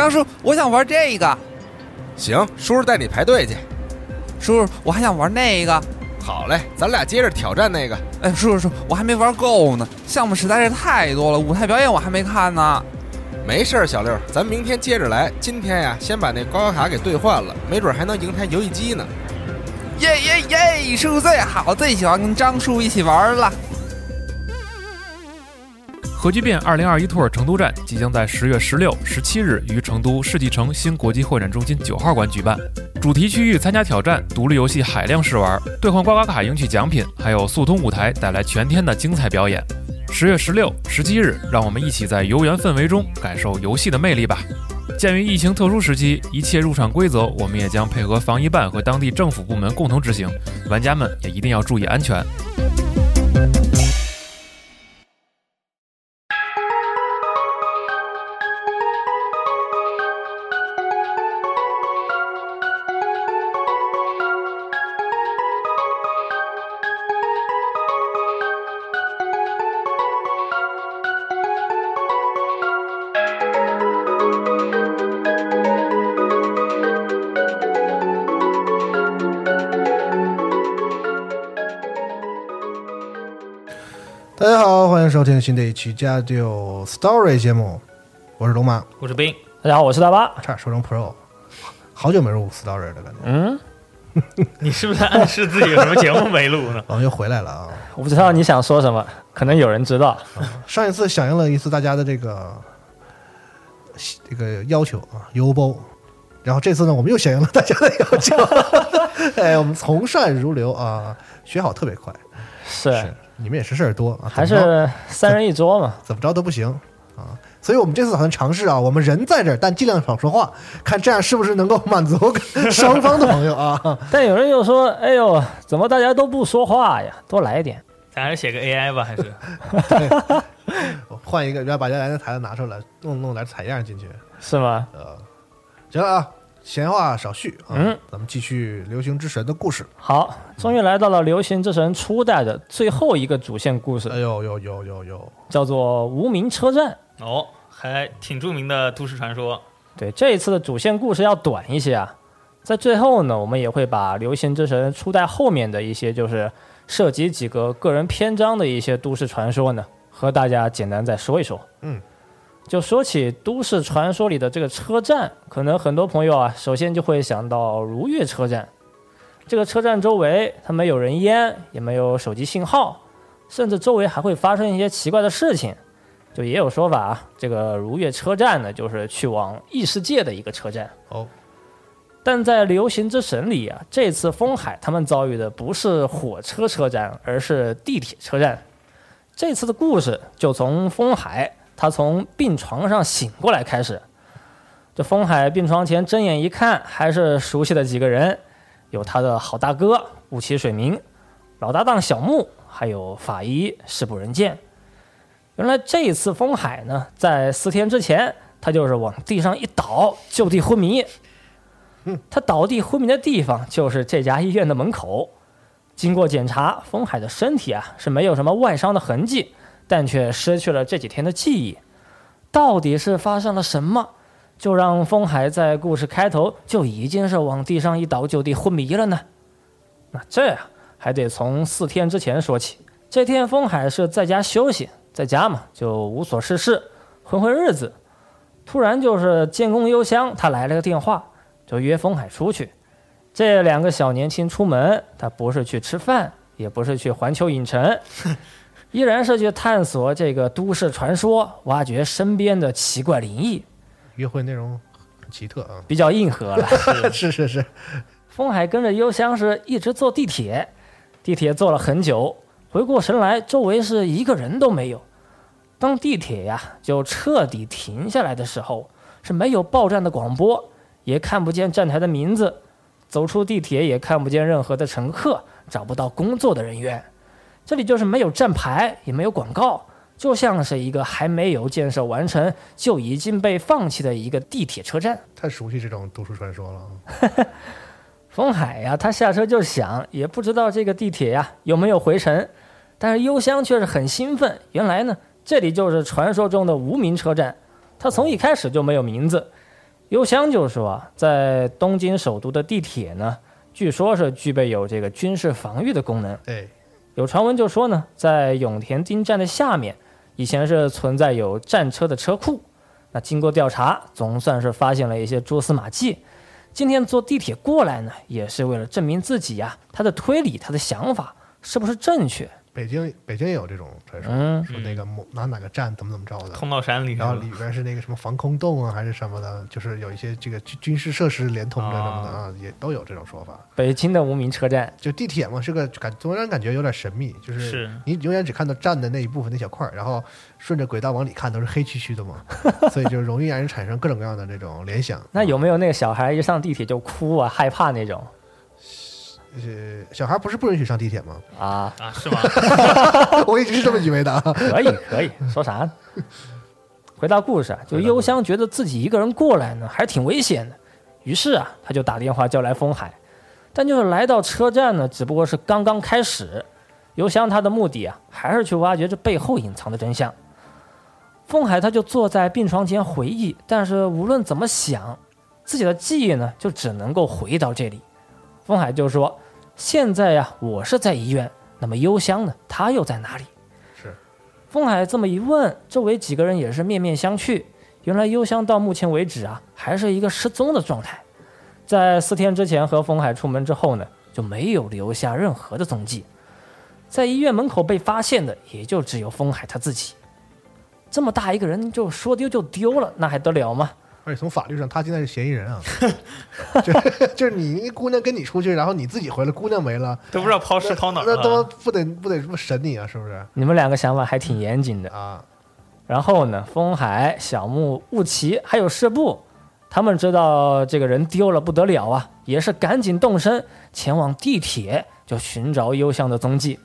张叔，我想玩这个。行，叔叔带你排队去。叔叔，我还想玩那个。好嘞，咱俩接着挑战那个。哎，叔叔叔，我还没玩够呢，项目实在是太多了，舞台表演我还没看呢。没事儿，小六，咱明天接着来。今天呀，先把那刮刮卡给兑换了，没准还能赢台游戏机呢。耶耶耶！叔叔最好，最喜欢跟张叔一起玩了。核聚变二零二一 Tour 成都站即将在十月十六、十七日于成都世纪城新国际会展中心九号馆举办。主题区域参加挑战，独立游戏海量试玩，兑换刮刮卡赢取奖品，还有速通舞台带来全天的精彩表演。十月十六、十七日，让我们一起在游园氛围中感受游戏的魅力吧。鉴于疫情特殊时期，一切入场规则我们也将配合防疫办和当地政府部门共同执行，玩家们也一定要注意安全。好，欢迎收听新的一期《家丢 Story》节目，我是龙马，我是冰。大家好，我是大巴。差点说成 Pro，好久没录 Story 了，感觉。嗯，你是不是在暗示自己有什么节目没录呢？我 们又回来了啊！我不知道你想说什么，可能有人知道。上一次响应了一次大家的这个这个要求啊，邮包。然后这次呢，我们又响应了大家的要求，哎，我们从善如流啊，学好特别快。是，你们也是事儿多啊，还是三人一桌嘛？怎么着都不行啊，所以我们这次打算尝试啊，我们人在这儿，但尽量少说话，看这样是不是能够满足 双方的朋友啊。但有人又说，哎呦，怎么大家都不说话呀？多来一点，咱还是写个 AI 吧，还是 换一个，然后把原来的台子拿出来，弄弄点采样进去，是吗？呃，行了啊。闲话少叙啊，嗯，咱们继续《流行之神》的故事。好，终于来到了《流行之神》初代的最后一个主线故事。哎呦呦呦呦呦，叫做无名车站。哦，还挺著名的都市传说。对，这一次的主线故事要短一些啊。在最后呢，我们也会把《流行之神》初代后面的一些，就是涉及几个个人篇章的一些都市传说呢，和大家简单再说一说。嗯。就说起都市传说里的这个车站，可能很多朋友啊，首先就会想到如月车站。这个车站周围它没有人烟，也没有手机信号，甚至周围还会发生一些奇怪的事情。就也有说法啊，这个如月车站呢，就是去往异世界的一个车站。哦。但在流行之神里啊，这次风海他们遭遇的不是火车车站，而是地铁车站。这次的故事就从风海。他从病床上醒过来开始，这风海病床前睁眼一看，还是熟悉的几个人，有他的好大哥雾起水明，老搭档小木，还有法医世不人见。原来这一次风海呢，在四天之前，他就是往地上一倒，就地昏迷。他倒地昏迷的地方就是这家医院的门口。经过检查，风海的身体啊是没有什么外伤的痕迹。但却失去了这几天的记忆，到底是发生了什么，就让风海在故事开头就已经是往地上一倒就地昏迷了呢？那这呀，还得从四天之前说起。这天风海是在家休息，在家嘛就无所事事，混混日子。突然就是建功幽香，他来了个电话，就约风海出去。这两个小年轻出门，他不是去吃饭，也不是去环球影城。依然是去探索这个都市传说，挖掘身边的奇怪灵异。约会内容很奇特啊，比较硬核了。是是是。风海跟着幽香是一直坐地铁，地铁坐了很久，回过神来，周围是一个人都没有。当地铁呀就彻底停下来的时候，是没有报站的广播，也看不见站台的名字，走出地铁也看不见任何的乘客，找不到工作的人员。这里就是没有站牌，也没有广告，就像是一个还没有建设完成就已经被放弃的一个地铁车站。太熟悉这种都市传说了。风海呀，他下车就想，也不知道这个地铁呀有没有回程，但是幽香却是很兴奋。原来呢，这里就是传说中的无名车站，它从一开始就没有名字。幽香就说啊，在东京首都的地铁呢，据说是具备有这个军事防御的功能。哎，有传闻就说呢，在永田町站的下面，以前是存在有战车的车库。那经过调查，总算是发现了一些蛛丝马迹。今天坐地铁过来呢，也是为了证明自己呀、他的推理、他的想法是不是正确。北京北京也有这种传说，嗯，说那个某哪哪个站怎么怎么着的，通到山里去然后了。里边是那个什么防空洞啊，还是什么的，就是有一些这个军军事设施连通着什么的啊，也都有这种说法。北京的无名车站，就地铁嘛，是个感总让人感觉有点神秘，就是是你永远只看到站的那一部分那小块儿，然后顺着轨道往里看都是黑黢黢的嘛，所以就容易让人产生各种各样的这种联想。那有没有那个小孩一上地铁就哭啊、害怕那种呃，小孩不是不允许上地铁吗？啊？啊，是吗？我一直是这么以为的啊。可以可以，说啥呢？回到故事啊，就幽香觉得自己一个人过来呢，还是挺危险的，于是啊，他就打电话叫来风海，但就是来到车站呢，只不过是刚刚开始。邮箱他的目的啊，还是去挖掘这背后隐藏的真相。风海他就坐在病床前回忆，但是无论怎么想，自己的记忆呢，就只能够回到这里。风海就说：“现在呀、我是在医院，那么幽香呢，他又在哪里？”是风海这么一问，周围几个人也是面面相觑。原来幽香到目前为止啊，还是一个失踪的状态。在四天之前和风海出门之后呢，就没有留下任何的踪迹。在医院门口被发现的，也就只有风海他自己。这么大一个人，就说丢就丢了，那还得了吗？而且从法律上，他现在是嫌疑人啊，就就是你一姑娘跟你出去，然后你自己回来，姑娘没了，都不知道抛尸抛哪儿那都了。不得不得不审你啊，是不是你们两个想法还挺严谨的。啊？然后呢，风海、小木、雾奇还有社部，他们知道这个人丢了不得了啊，也是赶紧动身前往地铁，就寻找幽香的踪迹。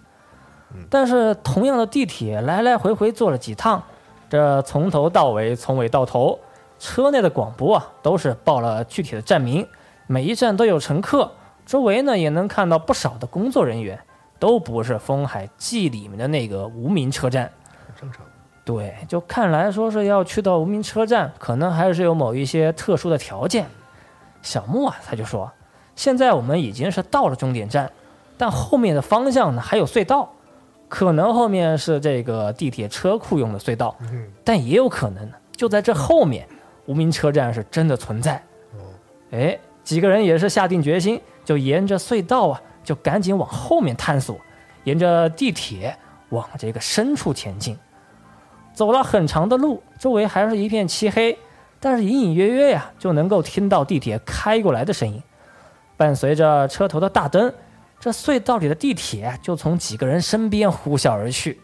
但是同样的地铁来来回回坐了几趟，这从头到尾，从尾到头，车内的广播啊都是报了具体的站名，每一站都有乘客，周围呢也能看到不少的工作人员，都不是风海记里面的那个无名车站。很正常。对，就看来说是要去到无名车站，可能还是有某一些特殊的条件。小木啊，他就说，现在我们已经是到了终点站，但后面的方向呢还有隧道，可能后面是这个地铁车库用的隧道，嗯，但也有可能呢就在这后面，无名车站是真的存在。哦，哎，几个人也是下定决心，就沿着隧道啊，就赶紧往后面探索，沿着地铁往这个深处前进。走了很长的路，周围还是一片漆黑，但是隐隐约约呀，就能够听到地铁开过来的声音。伴随着车头的大灯，这隧道里的地铁就从几个人身边呼啸而去。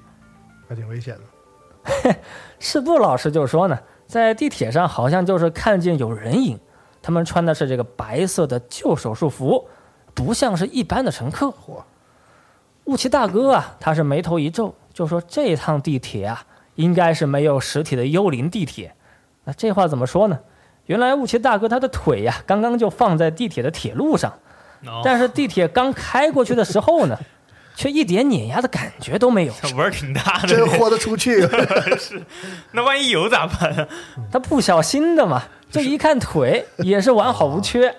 还挺危险的。赤布老师就说呢，在地铁上好像就是看见有人影，他们穿的是这个白色的旧手术服，不像是一般的乘客。嚯，雾奇大哥啊，他是眉头一皱，就说这趟地铁啊，应该是没有实体的幽灵地铁。那这话怎么说呢？原来雾奇大哥他的腿呀、刚刚就放在地铁的铁路上，哦，但是地铁刚开过去的时候呢，却一点碾压的感觉都没有。这味儿挺大的。真豁得出去。是那万一有咋办啊？他不小心的嘛，这一看腿也是完好无缺。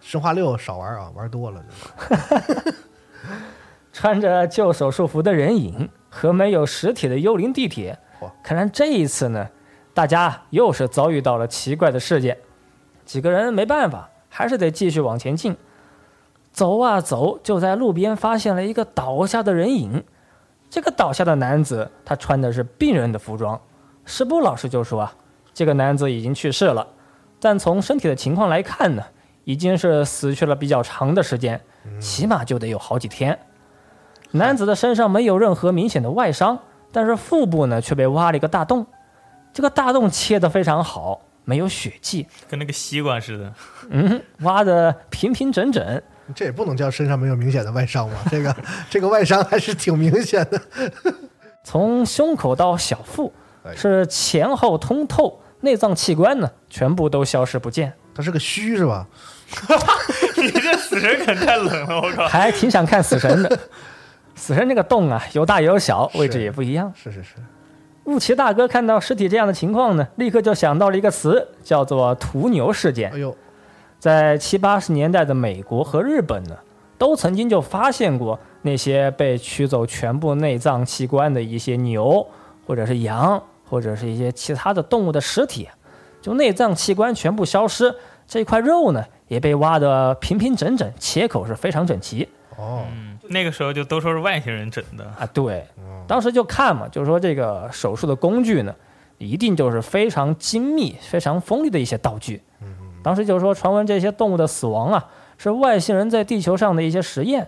生化六少玩啊，玩多了。穿着旧手术服的人影和没有实体的幽灵地铁嚯，看来这一次呢，大家又是遭遇到了奇怪的事件。几个人没办法，还是得继续往前进。走啊走，就在路边发现了一个倒下的人影。这个倒下的男子，他穿的是病人的服装。石布老师就说啊，这个男子已经去世了，但从身体的情况来看呢，已经是死去了比较长的时间，起码就得有好几天。男子的身上没有任何明显的外伤，但是腹部呢却被挖了一个大洞，这个大洞切得非常好，没有血迹，跟那个西瓜似的。嗯，挖得平平整整。这也不能叫身上没有明显的外伤吧？这个这个外伤还是挺明显的。从胸口到小腹哎是前后通透，内脏器官呢全部都消失不见，他是个虚是吧？你这死神可太冷了，我靠！还挺想看死神的。死神这个洞啊，有大有小，位置也不一样。是是是，雾奇大哥看到尸体这样的情况呢，立刻就想到了一个词，叫做“屠牛事件哎”。呦，在七八十年代的美国和日本呢，都曾经就发现过那些被取走全部内脏器官的一些牛，或者是羊，或者是一些其他的动物的尸体，就内脏器官全部消失，这块肉呢也被挖得平平整整，切口是非常整齐哦，嗯，那个时候就都说是外星人整的，啊。对，当时就看嘛，就是说这个手术的工具呢，一定就是非常精密、非常锋利的一些道具。当时就是说，传闻这些动物的死亡啊，是外星人在地球上的一些实验。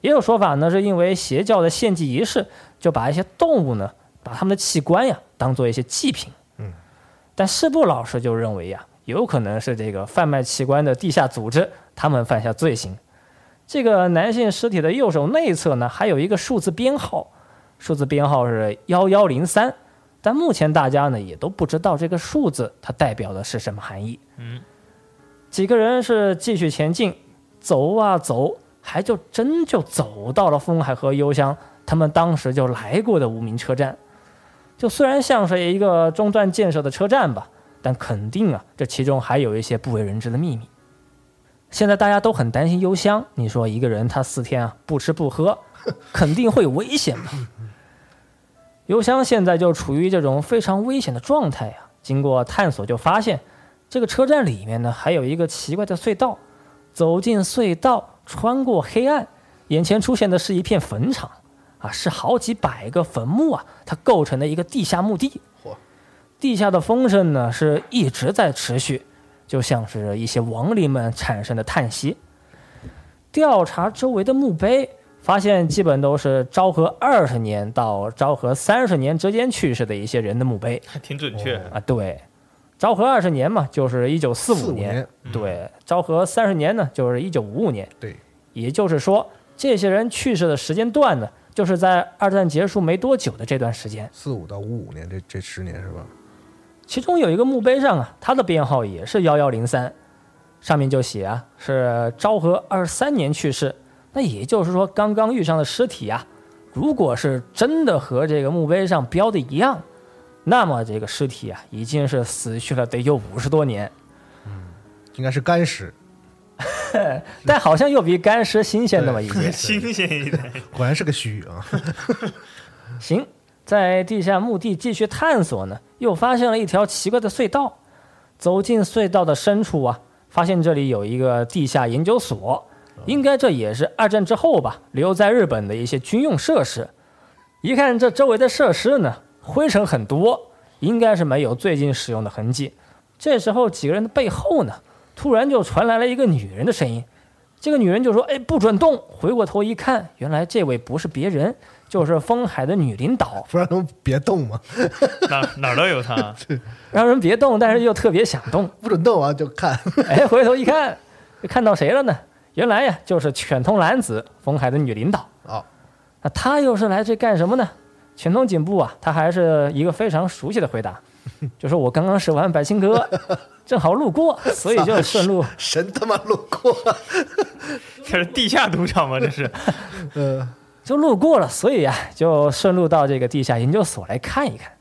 也有说法呢，是因为邪教的献祭仪式，就把一些动物呢，把他们的器官呀，当做一些祭品。嗯，但世布老师就认为呀，有可能是这个贩卖器官的地下组织，他们犯下罪行。这个男性尸体的右手内侧呢，还有一个数字编号，数字编号是幺幺零三，但目前大家呢也都不知道这个数字它代表的是什么含义。嗯，几个人是继续前进，走啊走，还就真就走到了丰海河幽香他们当时就来过的无名车站。就虽然像是一个中断建设的车站吧，但肯定啊，这其中还有一些不为人知的秘密。现在大家都很担心幽香，你说一个人他四天啊不吃不喝，肯定会有危险嘛。幽香现在就处于这种非常危险的状态呀、经过探索就发现，这个车站里面呢还有一个奇怪的隧道，走进隧道，穿过黑暗，眼前出现的是一片坟场，啊，是好几百个坟墓啊，它构成的一个地下墓地。嚯地下的风声呢是一直在持续，就像是一些亡灵们产生的叹息。调查周围的墓碑，发现基本都是昭和二十年到昭和三十年之间去世的一些人的墓碑还挺准确。啊。对，昭和二十年嘛，就是一九四45五年。年对，昭和三十年呢，就是一九五五年。对，也就是说，这些人去世的时间段呢，就是在二战结束没多久的这段时间。四五到五五年这这十年是吧？其中有一个墓碑上啊，它的编号也是幺幺零三，上面就写啊是昭和二十三年去世。那也就是说，刚刚遇上的尸体啊，如果是真的和这个墓碑上标的一样，那么这个尸体啊已经是死去了得有五十多年，嗯应该是干尸，但好像又比干尸新鲜那么一些。新鲜一点，果然是个虚啊！行，在地下墓地继续探索呢，又发现了一条奇怪的隧道。走进隧道的深处啊，发现这里有一个地下研究所，应该这也是二战之后吧留在日本的一些军用设施。一看这周围的设施呢，灰尘很多，应该是没有最近使用的痕迹。这时候几个人的背后呢，突然就传来了一个女人的声音。这个女人就说：“哎，不准动！”回过头一看，原来这位不是别人，就是丰海的女领导。不让他们别动嘛，哪哪都有她。让人别动，但是又特别想动。不准动啊，就看。哎，回头一看，就看到谁了呢？原来呀，就是犬通兰子，丰海的女领导。哦，那她又是来这干什么呢？犬通警部啊，他还是一个非常熟悉的回答，就说我刚刚审完百姓哥，正好路过，所以就 顺路。神他妈路过，这是地下赌场吗？这是。呃，就路过了，所以啊、就顺路到这个地下研究所来看一看。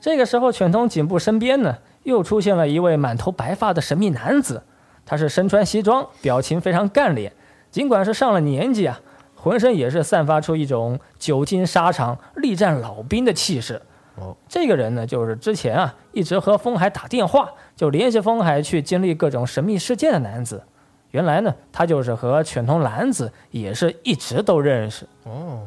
这个时候，犬通警部身边呢，又出现了一位满头白发的神秘男子。他是身穿西装，表情非常干练，尽管是上了年纪啊，浑身也是散发出一种久经沙场、力战老兵的气势。哦，这个人呢，就是之前啊一直和风海打电话，就联系风海去经历各种神秘事件的男子。原来呢，他就是和犬童男子也是一直都认识。哦，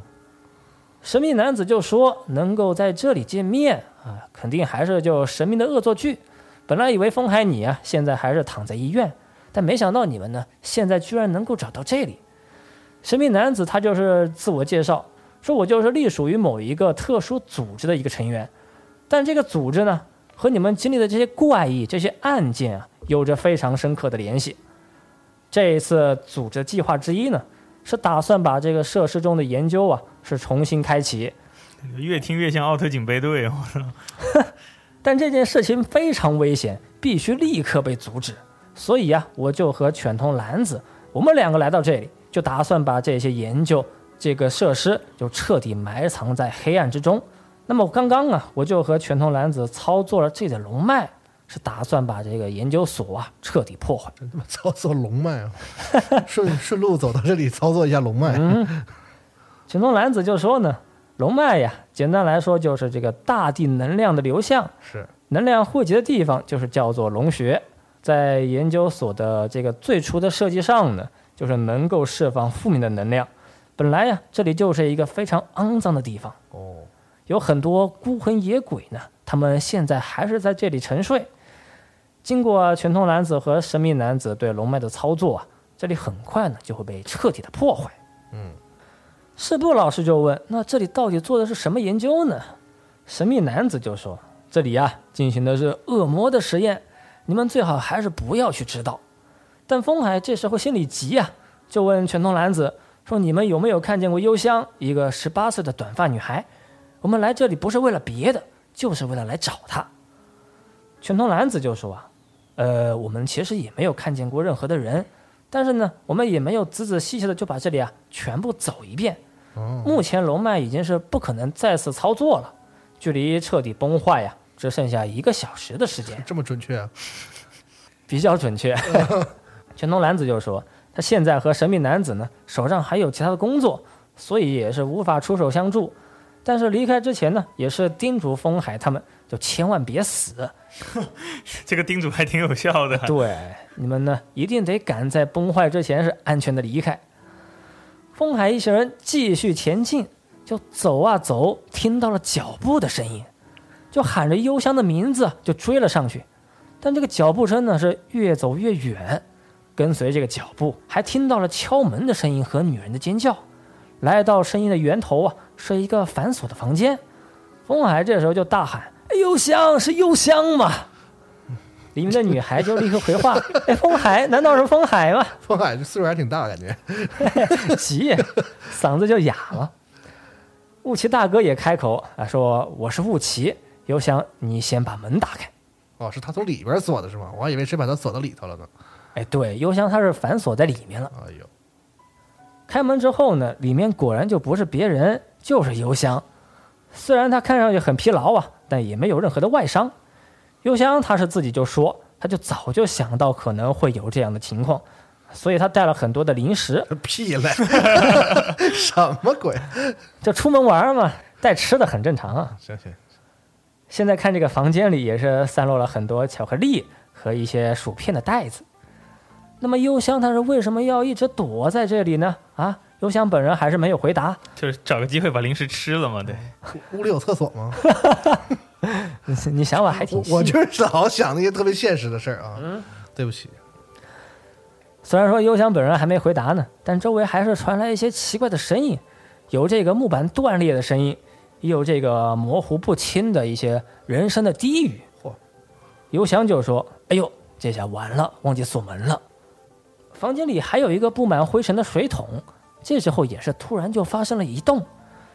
神秘男子就说能够在这里见面啊，肯定还是就神秘的恶作剧。本来以为风海你啊，现在还是躺在医院，但没想到你们呢，现在居然能够找到这里。神秘男子他就是自我介绍，说我就是隶属于某一个特殊组织的一个成员，但这个组织呢，和你们经历的这些怪异、这些案件啊，有着非常深刻的联系。这一次组织计划之一呢，是打算把这个设施中的研究啊，是重新开启。越听越像奥特警备队，我操！但这件事情非常危险，必须立刻被阻止。所以啊、我就和犬通兰子，我们两个来到这里，就打算把这些研究、这个设施就彻底埋藏在黑暗之中，那么刚刚啊，我就和全通男子操作了这点龙脉，是打算把这个研究所啊彻底破坏。真他妈操作龙脉啊！顺顺路走到这里操作一下龙脉，嗯，全通男子就说呢，龙脉呀，简单来说就是这个大地能量的流向，是能量汇集的地方就是叫做龙穴。在研究所的这个最初的设计上呢，就是能够释放负面的能量。本来呀，这里就是一个非常肮脏的地方，哦，有很多孤魂野鬼呢，他们现在还是在这里沉睡。经过全通男子和神秘男子对龙脉的操作啊，这里很快呢就会被彻底的破坏。嗯，士部老师就问：“那这里到底做的是什么研究呢？”神秘男子就说：“这里呀、进行的是恶魔的实验，你们最好还是不要去知道。”但风海这时候心里急呀、就问全通男子说：“你们有没有看见过幽香，一个十八岁的短发女孩？我们来这里不是为了别的，就是为了来找她。”全通男子就说：“啊，呃，我们其实也没有看见过任何的人，但是呢，我们也没有仔仔细细的就把这里啊全部走一遍。哦，目前龙脉已经是不可能再次操作了，距离彻底崩坏呀，只剩下一个小时的时间，这么准确啊？比较准确。全通男子就说，他现在和神秘男子呢手上还有其他的工作，所以也是无法出手相助。但是离开之前呢，也是叮嘱风海他们就千万别死，这个叮嘱还挺有效的。对，你们呢一定得赶在崩坏之前是安全的离开。风海一行人继续前进，就走啊走，听到了脚步的声音，就喊着幽香的名字就追了上去。但这个脚步声呢是越走越远，跟随这个脚步，还听到了敲门的声音和女人的尖叫。来到声音的源头啊，是一个反锁的房间。风海这时候就大喊：“哎幽香是幽香吗！”里面的女孩就立刻回话：“哎，风海，难道是风海吗风海这岁数还挺大，感觉。？”急，嗓子就哑了。雾奇大哥也开口啊，说：“我是雾奇，幽香，你先把门打开。哦，是他从里边锁的是吗？我还以为谁把他锁到里头了呢。”哎，对，邮箱它是反锁在里面了。哎呦，开门之后呢，里面果然就不是别人，就是邮箱。虽然他看上去很疲劳啊，但也没有任何的外伤。邮箱他是自己就说，他就早就想到可能会有这样的情况，所以他带了很多的零食，屁嘞，什么鬼？就出门玩嘛，带吃的很正常啊。行行，现在看这个房间里也是散落了很多巧克力和一些薯片的袋子。那么幽香他是为什么要一直躲在这里呢？啊，幽香本人还是没有回答。就是找个机会把零食吃了嘛，对。屋里有厕所吗？你 你想法还挺细。我我就是老想那些特别现实的事儿啊。嗯，对不起。虽然说幽香本人还没回答呢，但周围还是传来一些奇怪的声音，有这个木板断裂的声音，也有这个模糊不清的一些人声的低语。嚯！幽香就说：“哎呦，这下完了，忘记锁门了。”房间里还有一个布满灰尘的水桶，这时候也是突然就发生了移动，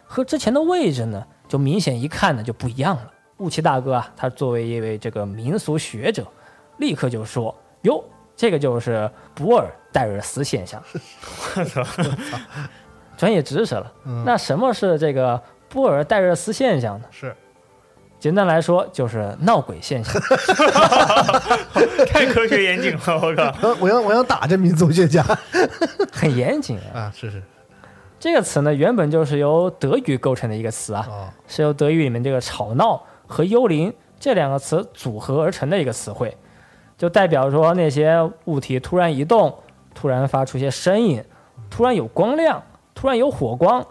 和之前的位置呢，就明显一看呢就不一样了。雾奇大哥啊，他作为一位这个民俗学者，立刻就说：“哟，这个就是博尔戴尔斯现象。”专业知识了。那什么是这个波尔戴热斯现象呢？是简单来说，就是闹鬼现象。太科学严谨了，我靠！呃我要我要打这民族学家 很严谨啊。啊！是是这个词呢，原本就是由德语构成的一个词啊，哦，是由德语里面这个吵闹和幽灵这两个词组合而成的一个词汇，就代表说那些物体突然移动，突然发出一些声音，突然有光亮，突然有火光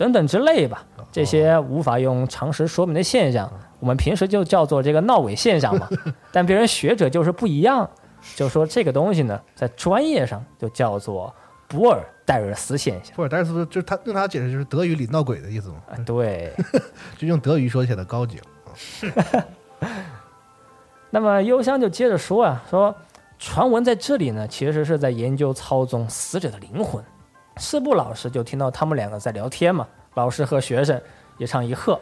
等等之类吧。这些无法用常识说明的现象，我们平时就叫做这个闹鬼现象嘛。但别人学者就是不一样，就说这个东西呢，在专业上就叫做博尔戴尔斯现象。博尔戴尔斯就是他用他解释就是德语里闹鬼的意思嘛，啊，对。就用德语说显得高级了。那么幽香就接着说啊，说传闻在这里呢，其实是在研究操纵死者的灵魂。师部老师就听到他们两个在聊天嘛，老师和学生一唱一和。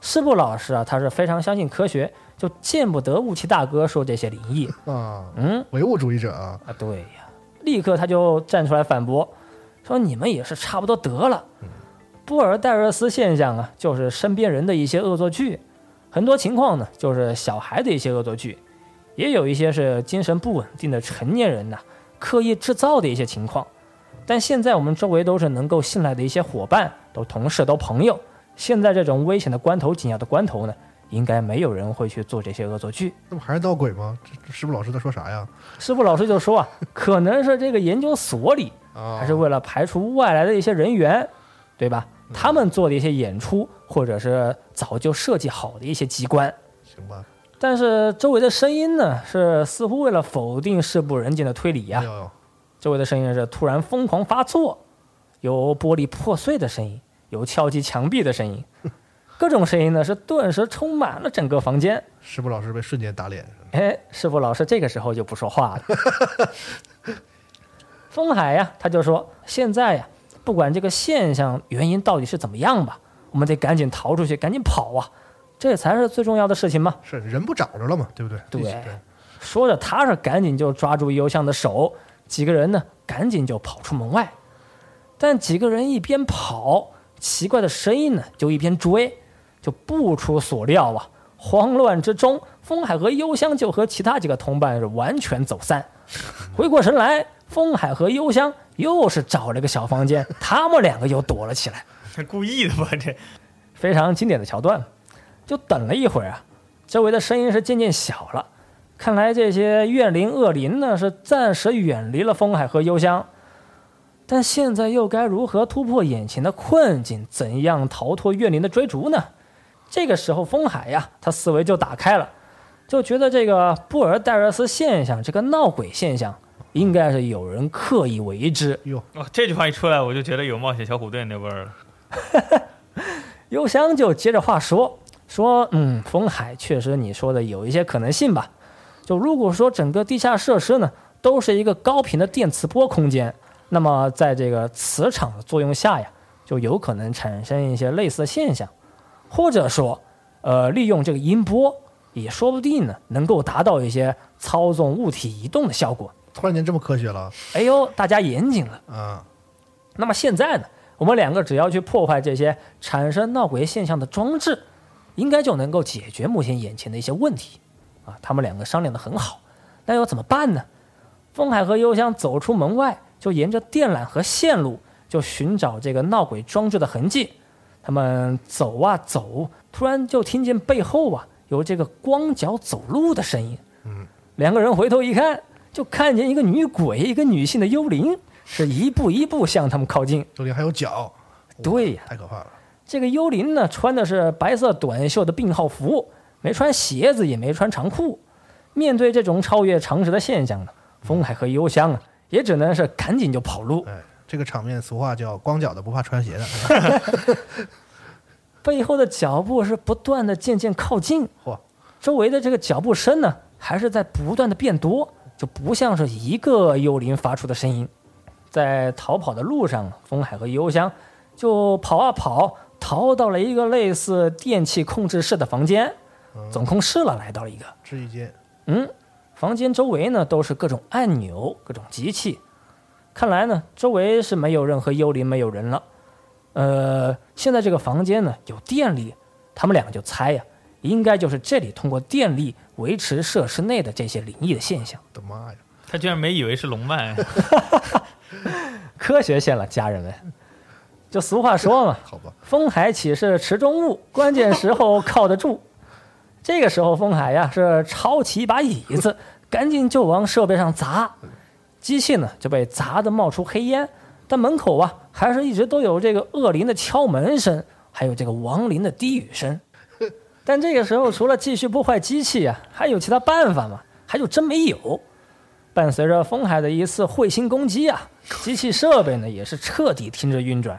师部老师啊，他是非常相信科学，就见不得雾气大哥说这些灵异。啊，嗯唯物主义者啊，啊，对呀，立刻他就站出来反驳，说你们也是差不多得了。布尔戴尔斯现象啊，就是身边人的一些恶作剧，很多情况呢就是小孩的一些恶作剧，也有一些是精神不稳定的成年人呐、刻意制造的一些情况。但现在我们周围都是能够信赖的一些伙伴，都同事，都朋友。现在这种危险的关头、紧要的关头呢，应该没有人会去做这些恶作剧。那不还是闹鬼吗？师傅老师在说啥呀？师傅老师就说啊，可能是这个研究所里啊，还是为了排除外来的一些人员，对吧？他们做的一些演出，或者是早就设计好的一些机关。行吧？但是周围的声音呢，是似乎为了否定事不人见的推理呀、周围的声音是突然疯狂发作，有玻璃破碎的声音，有敲击墙壁的声音，各种声音呢是顿时充满了整个房间。师傅老师被瞬间打脸。哎，师傅老师这个时候就不说话了。风海呀，他就说：“现在呀，不管这个现象原因到底是怎么样吧，我们得赶紧逃出去，赶紧跑啊，这才是最重要的事情嘛。是人不找着了嘛？对不对？对一起说着，他是赶紧就抓住幽香的手，几个人呢赶紧就跑出门外。但几个人一边跑，奇怪的声音呢就一边追，就不出所料啊，慌乱之中，风海和幽香就和其他几个同伴是完全走散。回过神来，风海和幽香又是找了个小房间，他们两个又躲了起来。故意的吧？这非常经典的桥段。就等了一会儿啊，周围的声音是渐渐小了，看来这些怨灵恶灵呢是暂时远离了风海和幽香。但现在又该如何突破眼前的困境？怎样逃脱怨灵的追逐呢？这个时候，风海呀，他思维就打开了，就觉得这个布尔戴尔斯现象，这个闹鬼现象，应该是有人刻意为之。哟，哦，这句话一出来，我就觉得有冒险小虎队那味儿了。幽香就接着话说说，嗯，风海确实你说的有一些可能性吧。就如果说整个地下设施呢都是一个高频的电磁波空间，那么在这个磁场的作用下呀，就有可能产生一些类似的现象，或者说，呃，利用这个音波，也说不定呢能够达到一些操纵物体移动的效果。突然间这么科学了哎呦，大家严谨了。嗯！那么现在呢，我们两个只要去破坏这些产生闹鬼现象的装置，应该就能够解决目前眼前的一些问题。啊，他们两个商量的很好，那要怎么办呢？风海和幽香走出门外，就沿着电缆和线路，就寻找这个闹鬼装置的痕迹。他们走啊走，突然就听见背后啊有这个光脚走路的声音。嗯，两个人回头一看，就看见一个女鬼，一个女性的幽灵，是一步一步向他们靠近。这里还有脚，对呀太可怕了。这个幽灵呢，穿的是白色短袖的病号服，没穿鞋子，也没穿长裤。面对这种超越常识的现象呢，风海和幽香啊，也只能是赶紧就跑路。哎，这个场面俗话叫“光脚的不怕穿鞋的 背后的脚步是不断的渐渐靠近，”。嚯，周围的这个脚步声呢，还是在不断的变多，就不像是一个幽灵发出的声音。在逃跑的路上，风海和幽香就跑啊跑，逃到了一个类似电器控制室的房间，总控室了，来到了一个。试衣间，嗯，房间周围呢都是各种按钮、各种机器，看来呢周围是没有任何幽灵，没有人了。呃，现在这个房间呢有电力，他们两个就猜呀、应该就是这里通过电力维持设施内的这些灵异的现象。我的妈呀！他居然没以为是龙脉，科学线了，家人们。就俗话说嘛，好吧，风海岂是池中物，关键时候靠得住。这个时候，风海呀是抄起一把椅子，赶紧就往设备上砸，机器呢就被砸得冒出黑烟。但门口啊，还是一直都有这个恶灵的敲门声，还有这个亡灵的低语声。但这个时候，除了继续破坏机器啊，还有其他办法吗？还就真没有。伴随着风海的一次彗星攻击啊，机器设备呢也是彻底停止运转，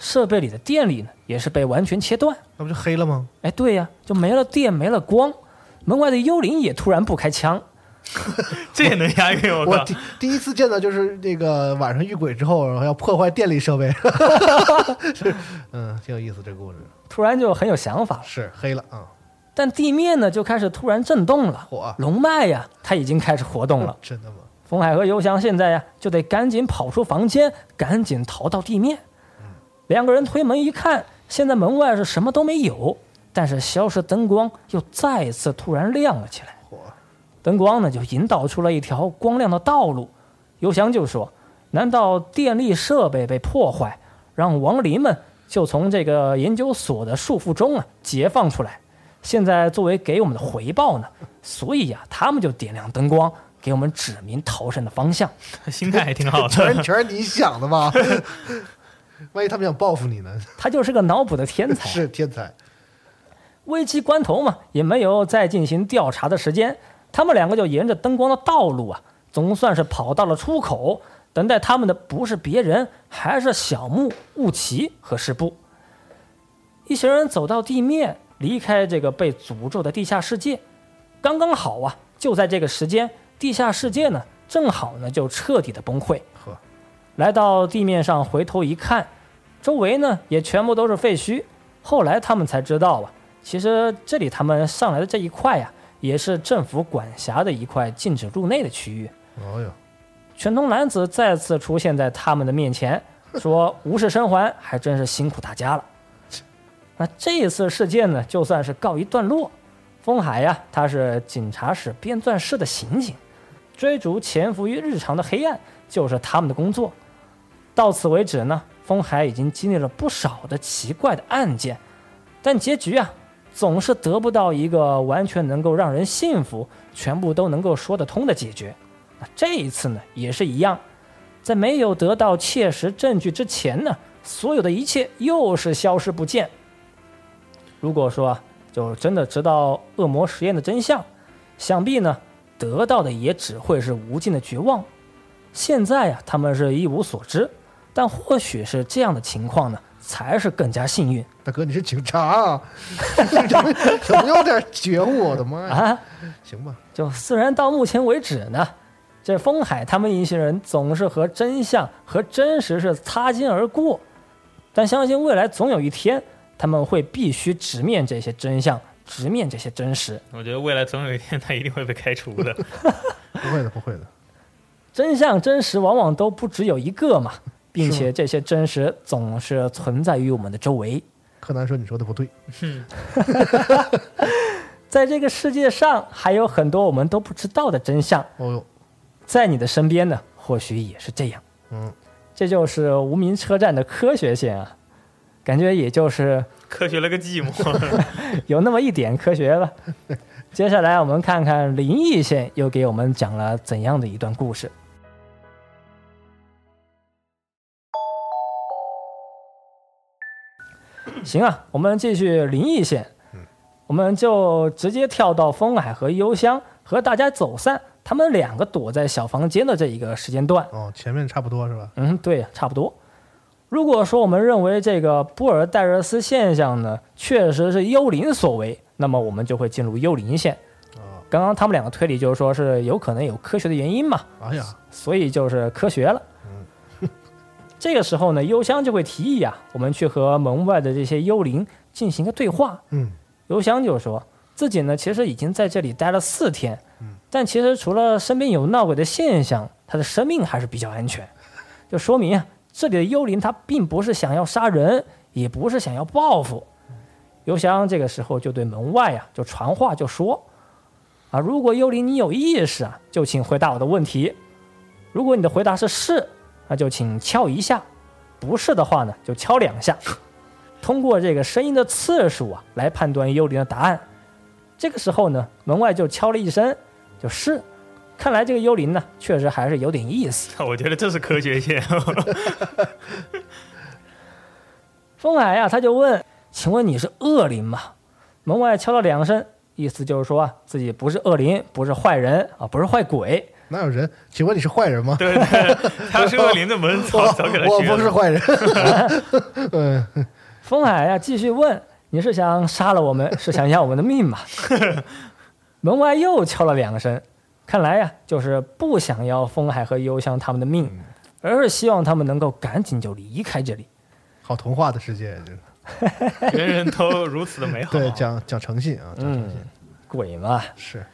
设备里的电力呢也是被完全切断。那不就黑了吗？哎，对呀，就没了电，没了光，门外的幽灵也突然不开枪。这也能押韵？我！我第第一次见到就是那个晚上遇鬼之后，然后要破坏电力设备，是嗯，挺有意思这个故事。突然就很有想法了。是黑了啊，但地面呢就开始突然震动了，火啊，龙脉呀，它已经开始活动了。真的吗？冯海和幽香现在呀就得赶紧跑出房间，赶紧逃到地面。两个人推门一看，现在门外是什么都没有，但是消失灯光又再一次突然亮了起来。嚯，灯光呢就引导出了一条光亮的道路。邮箱就说：“难道电力设备被破坏，让亡灵们就从这个研究所的束缚中啊解放出来？现在作为给我们的回报呢，所以呀、他们就点亮灯光，给我们指明逃生的方向。心态还挺好的。全是你想的吧？万一他们想报复你呢？他就是个脑补的天才。是天才，危机关头嘛，也没有再进行调查的时间，他们两个就沿着灯光的道路啊，总算是跑到了出口。等待他们的不是别人，还是小木、雾奇和师部。一行人走到地面，离开这个被诅咒的地下世界，刚刚好啊！就在这个时间，地下世界呢，正好呢就彻底的崩溃。呵，来到地面上，回头一看，周围呢也全部都是废墟。后来他们才知道啊，其实这里他们上来的这一块呀、也是政府管辖的一块禁止入内的区域。哦哟，全通男子再次出现在他们的面前，说：“无事生还，还真是辛苦大家了。”那这一次事件呢，就算是告一段落。风海呀，他是警察室编纂室的刑警，追逐潜伏于日常的黑暗就是他们的工作。到此为止呢，风海已经经历了不少的奇怪的案件，但结局啊，总是得不到一个完全能够让人信服、全部都能够说得通的解决。那这一次呢，也是一样，在没有得到切实证据之前呢，所有的一切又是消失不见。如果说就真的知道恶魔实验的真相，想必呢，得到的也只会是无尽的绝望。现在呀、他们是一无所知，但或许是这样的情况呢，才是更加幸运大哥你是警察啊，有没有有没有点觉悟？我的妈呀！啊。行吧，就虽然到目前为止呢，这风海他们一行人总是和真相和真实是擦肩而过，但相信未来总有一天，他们会必须直面这些真相，直面这些真实。我觉得未来总有一天他一定会被开除的。不会的，不会的。真相、真实往往都不只有一个嘛，并且这些真实总是存在于我们的周围。柯南说你说的不对，在这个世界上，还有很多我们都不知道的真相，哦哟，在你的身边呢，或许也是这样。嗯，这就是无名车站的科学线啊，感觉也就是科学了个寂寞。有那么一点科学吧。接下来我们看看灵异线又给我们讲了怎样的一段故事。行啊，我们继续灵异线，我们就直接跳到风海和幽香和大家走散，他们两个躲在小房间的这一个时间段。哦，前面差不多是吧？嗯，对，差不多。如果说我们认为这个波尔戴热斯现象呢，确实是幽灵所为，那么我们就会进入幽灵线。啊，刚刚他们两个推理就是说是有可能有科学的原因嘛，哎呀，所以就是科学了。这个时候呢，幽香就会提议啊，我们去和门外的这些幽灵进行一个对话。嗯，幽香就说自己呢其实已经在这里待了四天，但其实除了身边有闹鬼的现象，他的生命还是比较安全，就说明啊，这里的幽灵他并不是想要杀人，也不是想要报复。幽香这个时候就对门外啊就传话就说啊，如果幽灵你有意识啊，就请回答我的问题。如果你的回答是是，那就请敲一下；不是的话呢，就敲两下。通过这个声音的次数啊，来判断幽灵的答案。这个时候呢，门外就敲了一声，就是。看来这个幽灵呢，确实还是有点意思。我觉得这是科学线。风海呀、他就问：“请问你是恶灵吗？”门外敲了两声，意思就是说啊，自己不是恶灵，不是坏人啊，不是坏鬼。哪有人？请问你是坏人吗？对对，他是恶灵的门 早早给他我。不是坏人。嗯，风海呀、继续问：“你是想杀了我们，是想要我们的命吗？”门外又敲了两声，看来呀、就是不想要风海和幽香他们的命，而是希望他们能够赶紧就离开这里。好童话的世界，这个人人都如此的美好。对，讲讲诚信啊，讲诚信嗯，鬼嘛，是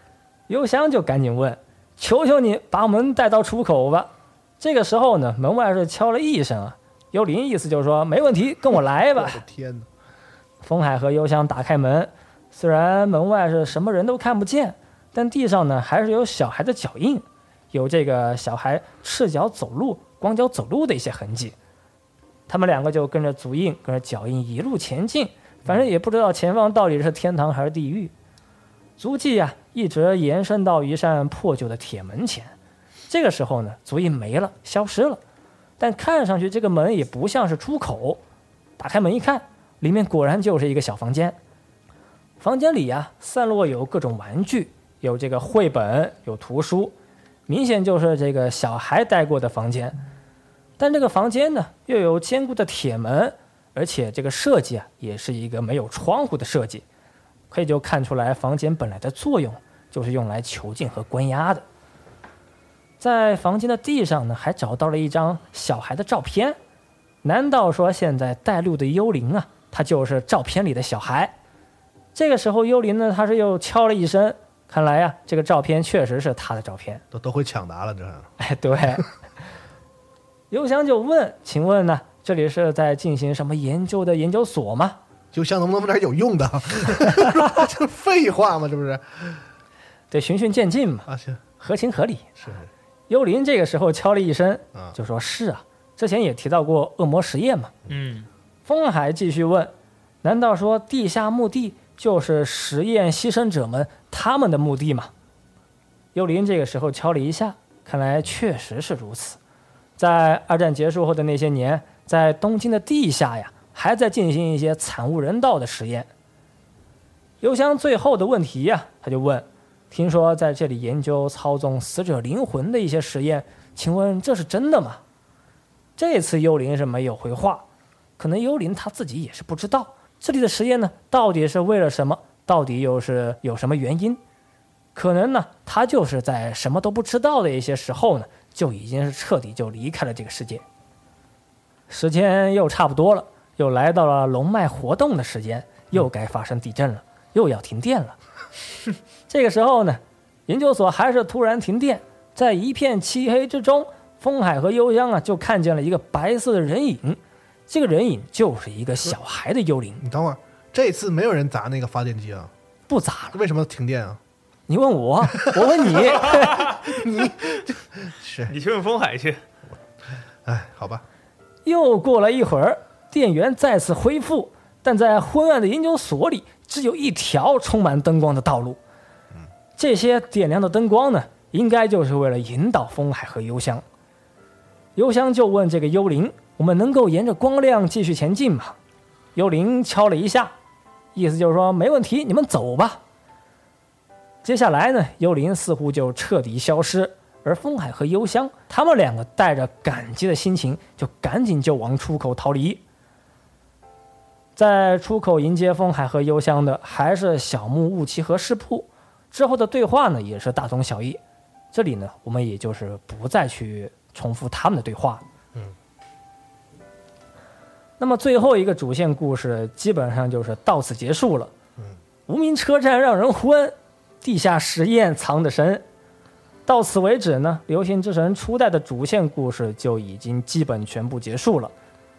幽香就赶紧问：“求求你把我们带到出口吧。”这个时候呢，门外是敲了一声啊，幽灵意思就是说没问题，跟我来吧。我的天哪！风海和幽香打开门，虽然门外是什么人都看不见，但地上呢还是有小孩的脚印，有这个小孩赤脚走路、光脚走路的一些痕迹。他们两个就跟着足印、跟着脚印一路前进，反正也不知道前方到底是天堂还是地狱。足迹啊，一直延伸到一扇破旧的铁门前。这个时候呢，足印没了，消失了，但看上去这个门也不像是出口。打开门一看，里面果然就是一个小房间。房间里呀、散落有各种玩具，有这个绘本，有图书，明显就是这个小孩待过的房间。但这个房间呢，又有坚固的铁门，而且这个设计啊，也是一个没有窗户的设计，可以就看出来房间本来的作用就是用来囚禁和关押的。在房间的地上呢，还找到了一张小孩的照片。难道说现在带路的幽灵啊，他就是照片里的小孩？这个时候，幽灵呢，他是又敲了一声，看来呀、这个照片确实是他的照片。都都会抢答了，这是哎，对。幽香就问：“请问呢，这里是在进行什么研究的研究所吗就像能不能问点有用的？这废话吗？这不是？？”得循序渐进嘛，啊，行，合情合理。是幽灵这个时候敲了一声，啊，就说：“是啊，之前也提到过恶魔实验嘛。”嗯，风海继续问：“难道说地下墓地就是实验牺牲者们他们的墓地吗？”幽灵这个时候敲了一下，看来确实是如此。在二战结束后的那些年，在东京的地下呀，还在进行一些惨无人道的实验。邮箱最后的问题呀，他就问：“听说在这里研究操纵死者灵魂的一些实验，请问这是真的吗？”这次幽灵是没有回话，可能幽灵他自己也是不知道这里的实验呢，到底是为了什么，到底又是有什么原因？可能呢，他就是在什么都不知道的一些时候呢，就已经是彻底就离开了这个世界。时间又差不多了，又来到了龙脉活动的时间，又该发生地震了，又要停电了。这个时候呢，研究所还是突然停电，在一片漆黑之中，风海和幽香啊就看见了一个白色的人影，这个人影就是一个小孩的幽灵。你等会儿，这次没有人砸那个发电机啊？不砸了，为什么停电啊？你问我，我问你，是，你去问风海去。哎，好吧，又过了一会儿，电源再次恢复，但在昏暗的研究所里，只有一条充满灯光的道路。这些点亮的灯光呢，应该就是为了引导风海和幽香。幽香就问这个幽灵：“我们能够沿着光亮继续前进吗？”幽灵敲了一下，意思就是说没问题，你们走吧。接下来呢，幽灵似乎就彻底消失，而风海和幽香他们两个带着感激的心情，就赶紧就往出口逃离。在出口迎接风海和幽香的还是小木雾崎和师铺，之后的对话呢也是大同小异。这里呢，我们也就是不再去重复他们的对话。嗯。那么最后一个主线故事基本上就是到此结束了。嗯。无名车站让人昏，地下实验藏得深。到此为止呢，《流星之神》初代的主线故事就已经基本全部结束了。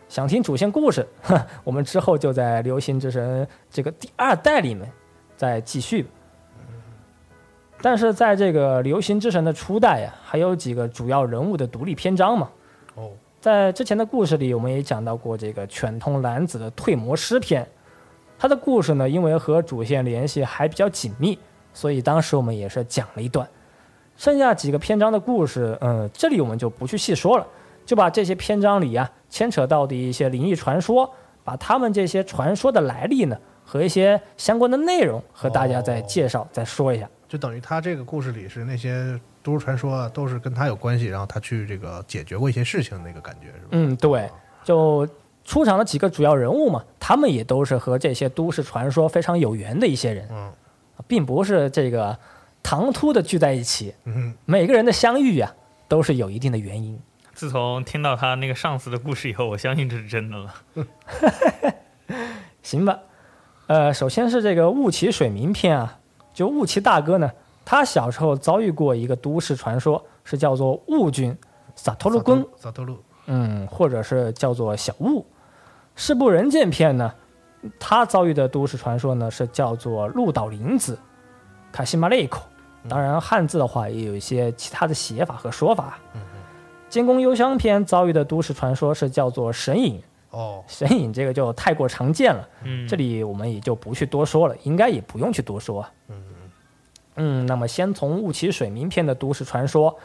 想听主线故事，哼，我们之后就在《流星之神》这个第二代里面再继续吧。但是在这个《流行之神》的初代呀，还有几个主要人物的独立篇章嘛。哦，在之前的故事里，我们也讲到过这个犬通蓝子的退魔师篇。他的故事呢，因为和主线联系还比较紧密，所以当时我们也是讲了一段。剩下几个篇章的故事，嗯，这里我们就不去细说了，就把这些篇章里啊牵扯到的一些灵异传说，把他们这些传说的来历呢和一些相关的内容和大家再介绍、再说一下。就等于他这个故事里是那些都市传说啊，都是跟他有关系，然后他去这个解决过一些事情，那个感觉是吧？嗯，对，就出场的几个主要人物嘛，他们也都是和这些都市传说非常有缘的一些人，嗯并不是这个唐突的聚在一起，嗯哼，每个人的相遇呀、都是有一定的原因。自从听到他那个上司的故事以后，我相信这是真的了。行吧，呃，首先是这个雾起水明篇啊，就雾崎大哥呢，他小时候遭遇过一个都市传说，是叫做雾君萨托鲁棍。萨托鲁，嗯，或者是叫做小雾。世部人见篇呢，他遭遇的都市传说呢是叫做鹿岛林子，卡西马雷口。当然，汉字的话也有一些其他的写法和说法。监工幽香篇遭遇的都市传说是叫做神隐，哦，神隐这个就太过常见了，嗯，这里我们也就不去多说了，应该也不用去多说。嗯那么先从雾起水民篇的都市传说，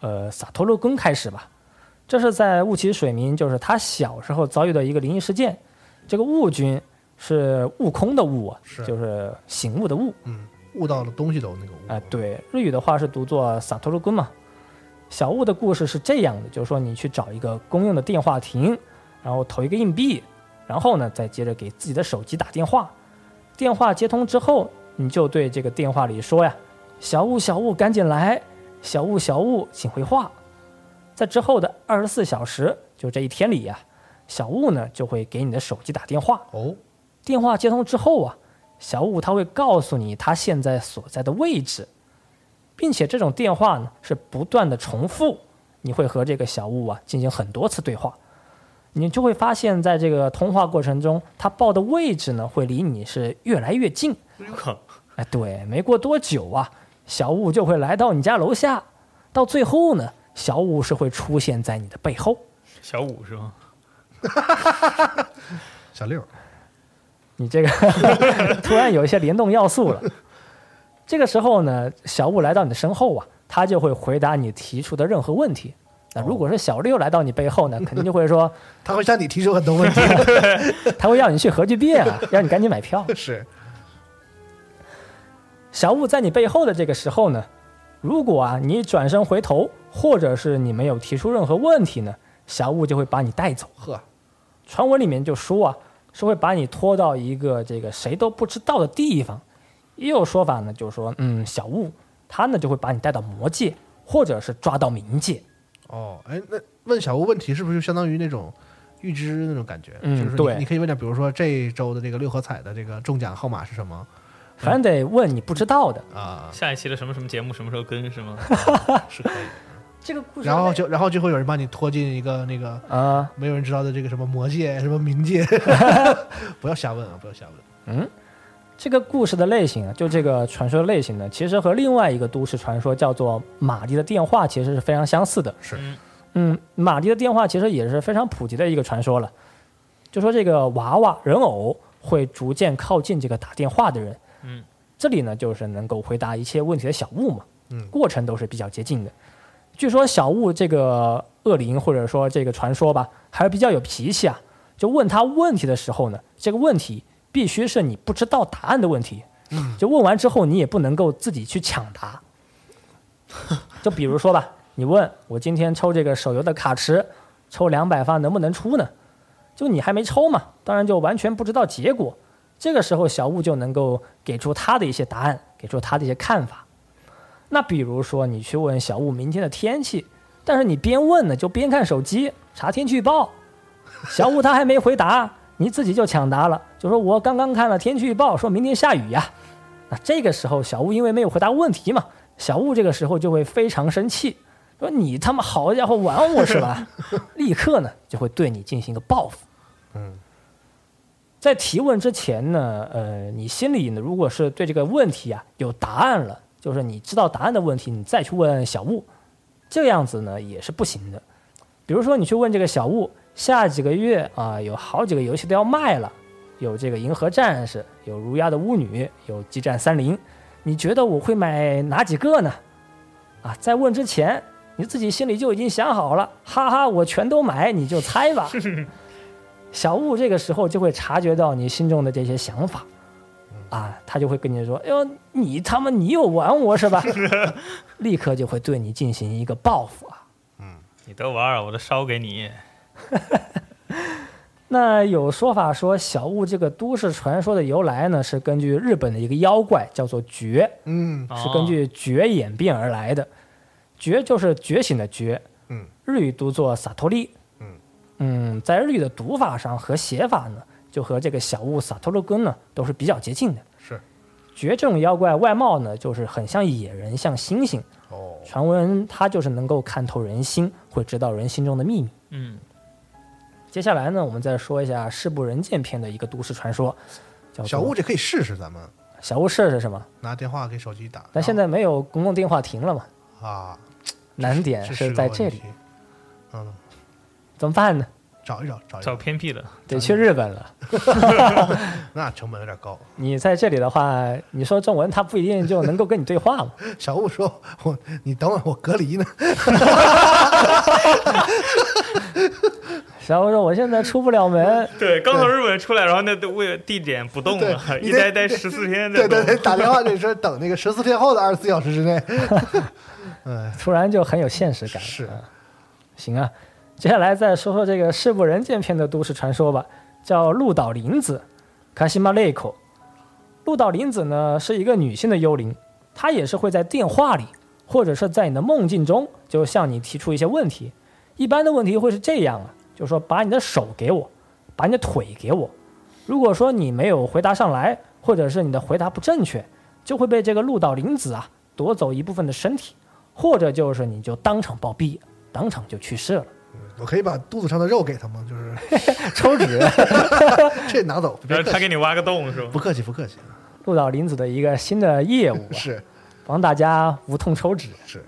呃，萨托鲁根开始吧。这是在雾起水民，就是他小时候遭遇的一个灵异事件。这个雾君是悟空的悟啊，是就是醒悟的悟。嗯，悟到了东西的那个悟，哎，对，日语的话是读作萨托鲁根嘛。小悟的故事是这样的，就是说你去找一个公用的电话亭，然后投一个硬币，然后呢再接着给自己的手机打电话。电话接通之后，你就对这个电话里说呀：“小雾，小雾，赶紧来！小雾，小雾，请回话。”在之后的二十四小时，就这一天里呀、小雾呢就会给你的手机打电话。哦，电话接通之后啊，小雾他会告诉你他现在所在的位置，并且这种电话呢是不断的重复，你会和这个小雾啊进行很多次对话，你就会发现在这个通话过程中，他报的位置呢会离你是越来越近。哎，对，没过多久啊，小五就会来到你家楼下，到最后呢，小五是会出现在你的背后。小五是吗？小六，你这个 突然有一些联动要素了。这个时候呢，小五来到你的身后啊，他就会回答你提出的任何问题。那如果是小六来到你背后呢，肯定就会说，他会向你提出很多问题，他会要你去核聚变啊，让你赶紧买票。是小五在你背后的这个时候呢，如果啊你转身回头，或者是你没有提出任何问题呢，小五就会把你带走。呵，传闻里面就说啊，是会把你拖到一个这个谁都不知道的地方。也有说法呢，就是说，嗯，小雾他呢就会把你带到魔界，或者是抓到冥界。哦，哎，那问小吴问题是不是就相当于那种预知那种感觉？嗯就是对你你可以问点，比如说这周的这个六合彩的这个中奖号码是什么反正得问你不知道的。啊？下一期的什么什么节目什么时候更是吗？是可以。这个故事，然后就然后就会有人把你拖进一个那个啊、没有人知道的这个什么魔界、什么冥界，不要瞎问啊，不要瞎问。这个故事的类型啊，就这个传说的类型呢，其实和另外一个都市传说叫做玛丽的电话其实是非常相似的。是嗯嗯，玛丽的电话其实也是非常普及的一个传说了。就说这个娃娃人偶会逐渐靠近这个打电话的人。嗯，这里呢就是能够回答一切问题的小物嘛。嗯过程都是比较接近的。据说小物这个恶灵或者说这个传说吧，还是比较有脾气啊。就问他问题的时候呢，这个问题必须是你不知道答案的问题。就问完之后，你也不能够自己去抢答。就比如说吧，你问我今天抽这个手游的卡池，抽两百发能不能出呢？就你还没抽嘛，当然就完全不知道结果。这个时候，小物就能够给出他的一些答案，给出他的一些看法。那比如说，你去问小物明天的天气，但是你边问呢就边看手机查天气预报，小物他还没回答，你自己就抢答了，就说我刚刚看了天气预报，说明天下雨呀。那这个时候，小物因为没有回答问题嘛，小物这个时候就会非常生气，说你他妈好家伙玩我是吧？立刻呢就会对你进行一个报复。嗯，在提问之前呢，呃，你心里呢如果是对这个问题啊有答案了，就是你知道答案的问题，你再去问小物，这样子呢也是不行的。比如说你去问这个小物，下几个月啊、有好几个游戏都要卖了，有这个银河战士，有如鸦的巫女，有激战三零，你觉得我会买哪几个呢？啊，在问之前，你自己心里就已经想好了，哈哈，我全都买，你就猜吧。小物这个时候就会察觉到你心中的这些想法，啊，他就会跟你说：“哎呦，你他妈你又玩我是吧？”立刻就会对你进行一个报复啊。嗯你都玩儿，我都烧给你。那有说法说，小物这个都市传说的由来呢，是根据日本的一个妖怪叫做觉，嗯是根据觉演变而来的。觉就是觉醒的觉，嗯，日语读作萨托利，嗯嗯，在日语的读法上和写法呢，就和这个小物萨托罗根呢都是比较接近的。是觉这种妖怪外貌呢，就是很像野人，像猩猩。哦，传闻他就是能够看透人心，会知道人心中的秘密。嗯，接下来呢，我们再说一下世不人见篇的一个都市传说，叫小物这可以试试，咱们小屋试试什么？拿电话给手机打。但现在没有公共电话亭了嘛，啊，难点是是在这里，。嗯，怎么办呢？找一找，找一找找，偏僻的，得去日本了。那成本有点高。你在这里的话，你说中文，他不一定就能够跟你对话嘛。小物说：“我你等会儿，我隔离呢。小屋说：“我现在出不了门，对，刚从日本出来，然后那都为了地点不动了，一待待十四天。对对对，打电话就说等那个十四天后的二十四小时之内。哎，突然就很有现实感。是啊行啊。接下来再说说这个世不人见篇的都市传说吧，叫鹿岛林子，卡西马雷口。鹿岛林子呢是一个女性的幽灵，她也是会在电话里或者是在你的梦境中，就向你提出一些问题。一般的问题会是这样啊，就是说把你的手给我，把你的腿给我。如果说你没有回答上来，或者是你的回答不正确，就会被这个鹿岛林子啊夺走一部分的身体，或者就是你就当场暴毙，当场就去世了。我可以把肚子上的肉给他吗？就是 抽脂，这拿走，别他给你挖个洞是吧？不客气，不客气。鹿岛林子的一个新的业务、啊，是帮大家无痛抽脂。是，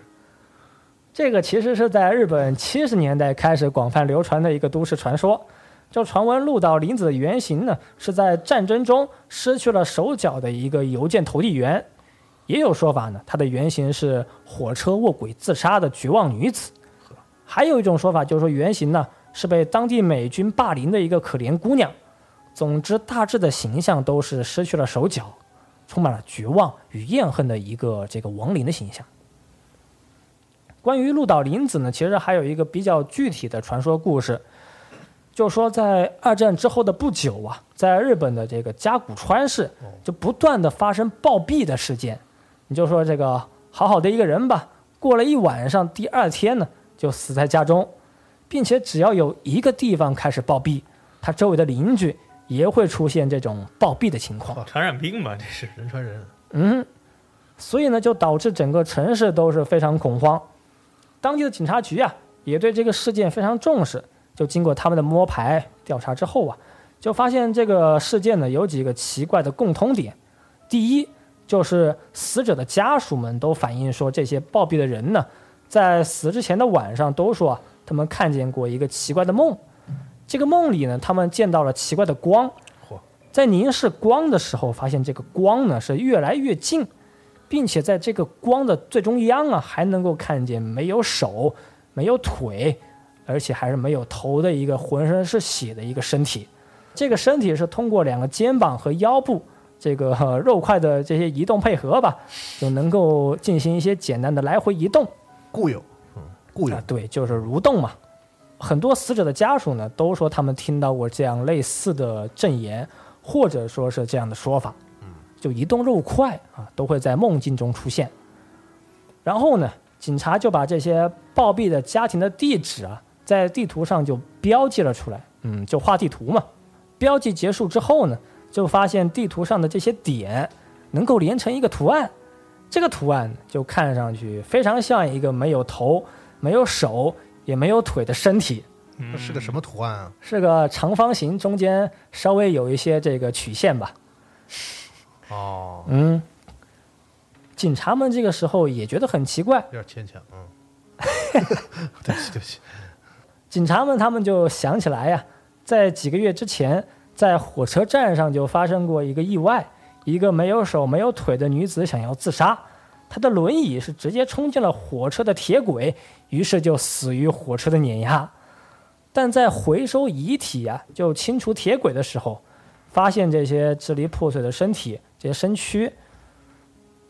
这个其实是在日本七十年代开始广泛流传的一个都市传说。就传闻鹿岛林子的原型呢，是在战争中失去了手脚的一个邮件投递员。也有说法呢，它的原型是火车卧轨自杀的绝望女子。还有一种说法就是说，原型呢是被当地美军霸凌的一个可怜姑娘。总之，大致的形象都是失去了手脚，充满了绝望与怨恨的一个这个亡灵的形象。关于鹿岛林子呢，其实还有一个比较具体的传说故事，就说在二战之后的不久啊，在日本的这个甲骨川市，就不断的发生暴毙的事件。你就说这个好好的一个人吧，过了一晚上，第二天呢就死在家中，并且只要有一个地方开始暴毙，他周围的邻居也会出现这种暴毙的情况。传染病吧，这是。人传人。嗯，所以呢，就导致整个城市都是非常恐慌。当地的警察局啊，也对这个事件非常重视。就经过他们的摸排调查之后啊，就发现这个事件呢有几个奇怪的共通点。第一，就是死者的家属们都反映说，这些暴毙的人呢，在死之前的晚上都说啊，他们看见过一个奇怪的梦。这个梦里呢，他们见到了奇怪的光，在凝视光的时候，发现这个光呢是越来越近，并且在这个光的最中央啊，还能够看见没有手、没有腿，而且还是没有头的一个浑身是血的一个身体。这个身体是通过两个肩膀和腰部这个、呃肉块的这些移动配合吧，就能够进行一些简单的来回移动。固有，嗯，固有啊，，对，就是蠕动嘛。很多死者的家属呢，都说他们听到过这样类似的证言，或者说是这样的说法。就移动肉块啊，都会在梦境中出现。然后呢，警察就把这些暴毙的家庭的地址啊，在地图上就标记了出来。嗯，就画地图嘛。标记结束之后呢，就发现地图上的这些点能够连成一个图案。这个图案就看上去非常像一个没有头、没有手、也没有腿的身体，嗯这是个什么图案啊？是个长方形，中间稍微有一些这个曲线吧。哦，嗯，警察们这个时候也觉得很奇怪，有点牵强，嗯。对不起，对不起，警察们他们就想起来呀，在几个月之前，在火车站上就发生过一个意外，一个没有手没有腿的女子想要自杀，她的轮椅是直接冲进了火车的铁轨，于是就死于火车的碾压。但在回收遗体呀、就清除铁轨的时候，发现这些支离破碎的身体，这些身躯，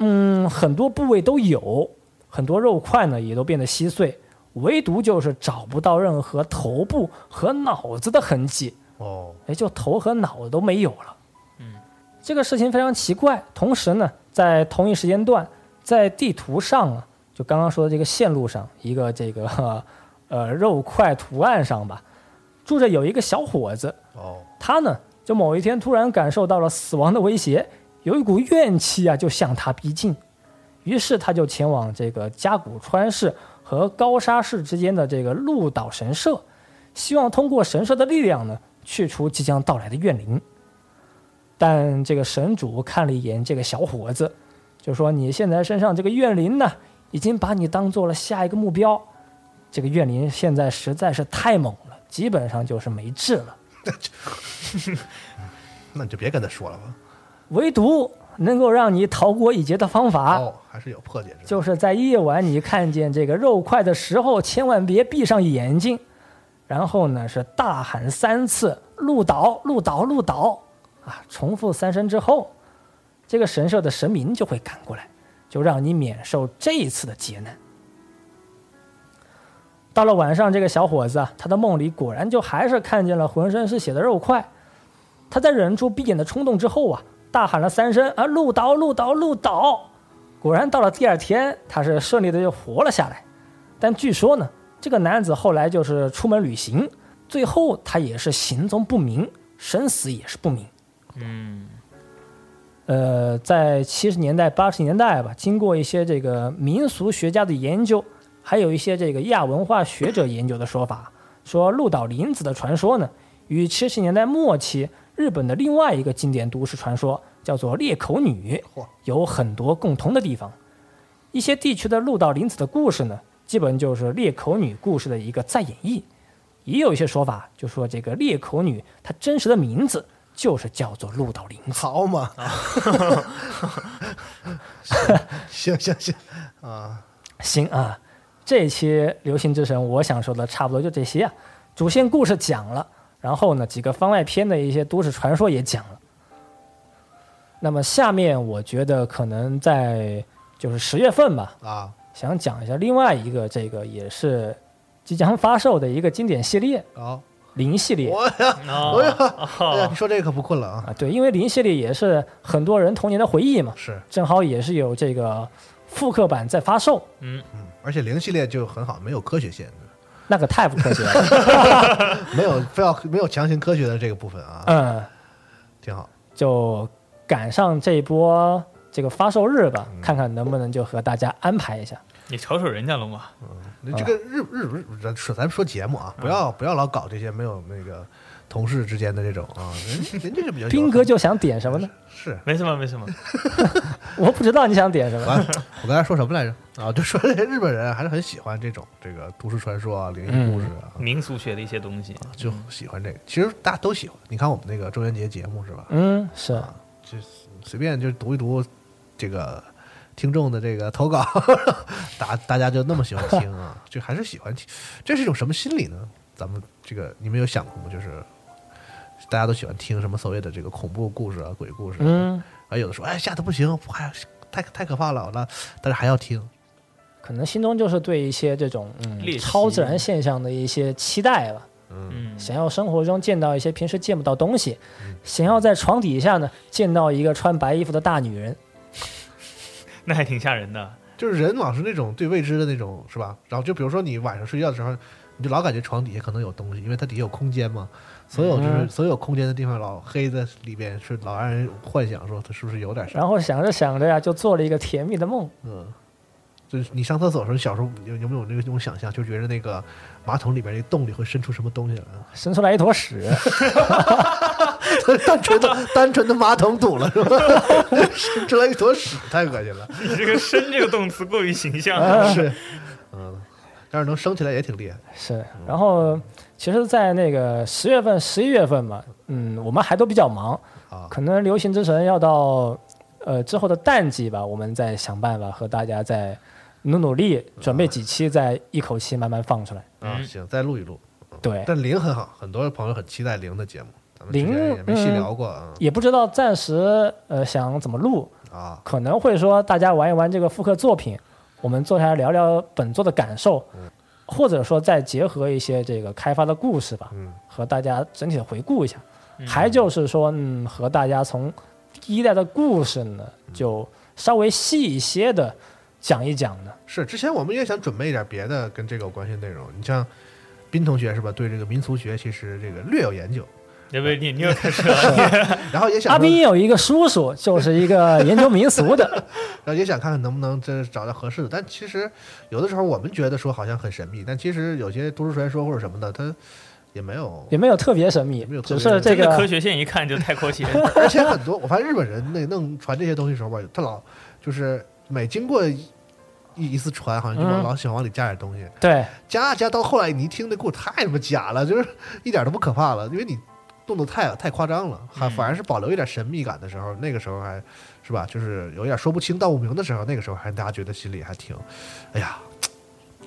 嗯，很多部位都有，很多肉块呢也都变得稀碎，唯独就是找不到任何头部和脑子的痕迹。哦，哎，就头和脑子都没有了。嗯，这个事情非常奇怪。同时呢，在同一时间段，在地图上啊，就刚刚说的这个线路上，一个这个呃肉块图案上吧，住着有一个小伙子。哦，他呢，就某一天突然感受到了死亡的威胁，有一股怨气啊，就向他逼近。于是他就前往这个甲骨川市和高沙市之间的这个鹿岛神社，希望通过神社的力量呢，去除即将到来的怨灵。但这个神主看了一眼这个小伙子，就说：“你现在身上这个怨灵呢，已经把你当做了下一个目标。这个怨灵现在实在是太猛了，基本上就是没治了。那你就别跟他说了吧。唯独能够让你逃过一劫的方法，哦，还是有破解。就是在夜晚你看见这个肉块的时候，千万别闭上眼睛，然后呢是大喊三次“鹿岛，鹿岛，鹿岛”，啊，重复三声之后，这个神社的神明就会赶过来，就让你免受这一次的劫难。到了晚上，这个小伙子啊，他的梦里果然就还是看见了浑身是血的肉块。他在忍住闭眼的冲动之后啊，大喊了三声啊，鹿岛，鹿岛，鹿岛！果然到了第二天，他是顺利的就活了下来。但据说呢，这个男子后来就是出门旅行，最后他也是行踪不明，生死也是不明。嗯，呃，在七十年代、八十年代吧，经过一些这个民俗学家的研究，还有一些这个亚文化学者研究的说法，说鹿岛林子的传说呢，与七十年代末期日本的另外一个经典都市传说叫做裂口女有很多共同的地方。一些地区的鹿岛林子的故事呢，基本就是裂口女故事的一个再演绎。也有一些说法就说这个裂口女她真实的名字就是叫做鹿岛林子。好嘛，行行行啊，行啊，这一期流行之神，我想说的差不多就这些啊。主线故事讲了，然后呢，几个番外篇的一些都市传说也讲了。那么下面我觉得可能在就是十月份吧，啊。想讲一下另外一个这个也是即将发售的一个经典系列啊，零系列。我呀，哦。哎呀，哎呀，哦你说这个可不困了啊，啊，对，因为零系列也是很多人童年的回忆嘛，是，正好也是有这个复刻版在发售，嗯，嗯，而且零系列就很好，没有科学限制，那可太不科学了，没有非要没有强行科学的这个部分啊，嗯。挺好。就赶上这一波这个发售日吧，嗯看看能不能就和大家安排一下。你瞅瞅人家龙啊，嗯这个日日日咱说咱们说节目啊，不要不要老搞这些没有那个同事之间的这种啊，人人家就比较斌哥就想点什么呢？是没什么没什么，我不知道你想点什么。完，我刚才说什么来着？啊，就说这日本人还是很喜欢这种这个都市传说啊、灵异故事啊，民俗学的一些东西，就喜欢这个。其实大家都喜欢。你看我们那个周元节节目是吧？嗯，是啊，就随便就读一读这个听众的这个投稿，大大家就那么喜欢听啊，就还是喜欢听。这是一种什么心理呢？咱们这个你们有想过吗？就是大家都喜欢听什么所谓的这个恐怖故事啊、鬼故事，嗯，而，有的说哎吓得不行，还太太可怕了，那但是还要听。可能心中就是对一些这种嗯超自然现象的一些期待吧，嗯，嗯，想要生活中见到一些平时见不到东西，想要在床底下呢见到一个穿白衣服的大女人。那还挺吓人的，就是人老是那种对未知的那种，是吧？然后就比如说你晚上睡觉的时候，你就老感觉床底下可能有东西，因为它底下有空间嘛。所有就是、嗯所有空间的地方老黑在里边，是老让人幻想说它是不是有点啥。然后想着想着呀，就做了一个甜蜜的梦。嗯，就是你上厕所的时候，小时候有有没有那个那种想象，就觉得那个马桶里边那洞里会伸出什么东西来伸？出来一坨屎，单纯的单纯的马桶堵了是吧？伸出来一坨屎，太恶心了。你这个“伸”这个动词过于形象了，是，嗯，但是能升起来也挺厉害。是。然后其实，在那个十月份、十一月份嘛，嗯，我们还都比较忙，啊，可能流行之神要到呃之后的淡季吧，我们再想办法和大家再努努力，准备几期，再一口气慢慢放出来。啊，嗯行，再录一录。对，但零很好，很多朋友很期待零的节目，咱们零前也没细嗯聊过啊、也不知道暂时呃想怎么录，啊。可能会说大家玩一玩这个复刻作品，我们坐下来聊聊本作的感受，或者说再结合一些这个开发的故事吧，嗯和大家整体的回顾一下。嗯还就是说，嗯，和大家从第一代的故事呢，就稍微细一些的讲一讲呢。是，之前我们也想准备一点别的跟这个有关系的内容。你像斌同学是吧？对这个民俗学其实这个略有研究，对不对？你你又开始了，然后也想阿斌有一个叔叔，就是一个研究民俗的，然后也想看看能不能这找到合适的。但其实有的时候我们觉得说好像很神秘，但其实有些都市传说或者什么的，它也没有，也没有特别神秘没有，特只别是这个这个科学性一看就太阔气了。而且很多，我发现日本人那弄传这些东西的时候吧，他老就是每经过一一次传，好像就嗯老喜欢往里加点东西，对加加到后来你一听那故事太他妈假了，就是一点都不可怕了，因为你动作太太夸张了，还嗯反而是保留一点神秘感的时候，那个时候还是吧，就是有一点说不清道不明的时候，那个时候还大家觉得心里还挺，哎呀，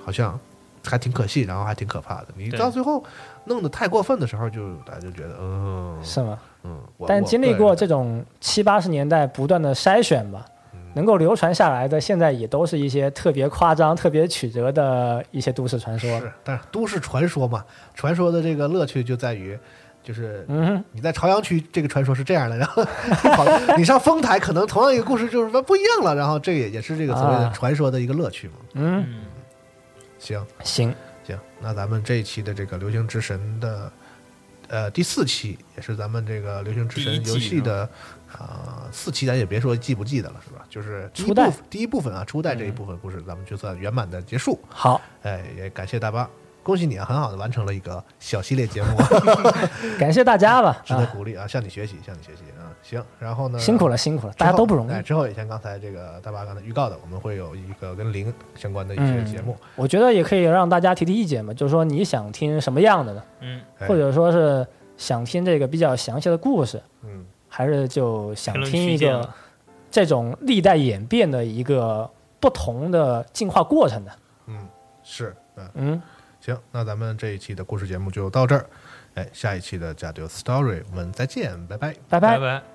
好像还挺可惜，然后还挺可怕的。你到最后弄得太过分的时候，就大家就觉得，嗯是吗？嗯，但经历过这种七八十年代不断的筛选吧，能够流传下来的，现在也都是一些特别夸张、特别曲折的一些都市传说。是，但是都市传说嘛，传说的这个乐趣就在于，就是嗯，你在朝阳区这个传说是这样的，然后你跑你上丰台，可能同样一个故事就是说不一样了，然后这也也是这个所谓的啊传说的一个乐趣嘛。嗯，嗯，行行，行，那咱们这一期的这个流行之神的呃第四期，也是咱们这个流行之神游戏的啊、四期，咱也别说记不记得了，是吧？就是初代部第一部分啊，初代这一部分故事，咱们就算圆满的结束。好，哎，也感谢大巴，恭喜你啊，很好的完成了一个小系列节目，感谢大家吧，值得啊，鼓励啊，向你学习，向你学习。啊。行，然后呢，辛苦了，辛苦了，大家都不容哎，易。之后也像刚才这个大巴刚才预告的，我们会有一个跟零相关的一些节目，我觉得也可以让大家提提意见嘛，就是说你想听什么样的呢？嗯，哎。或者说是想听这个比较详细的故事，嗯，还是就想听一个这种历代演变的一个不同的进化过程的？嗯，是，嗯，嗯，行，那咱们这一期的故事节目就到这儿，哎，下一期的加丢 story 我们再见，拜拜。拜拜拜。拜。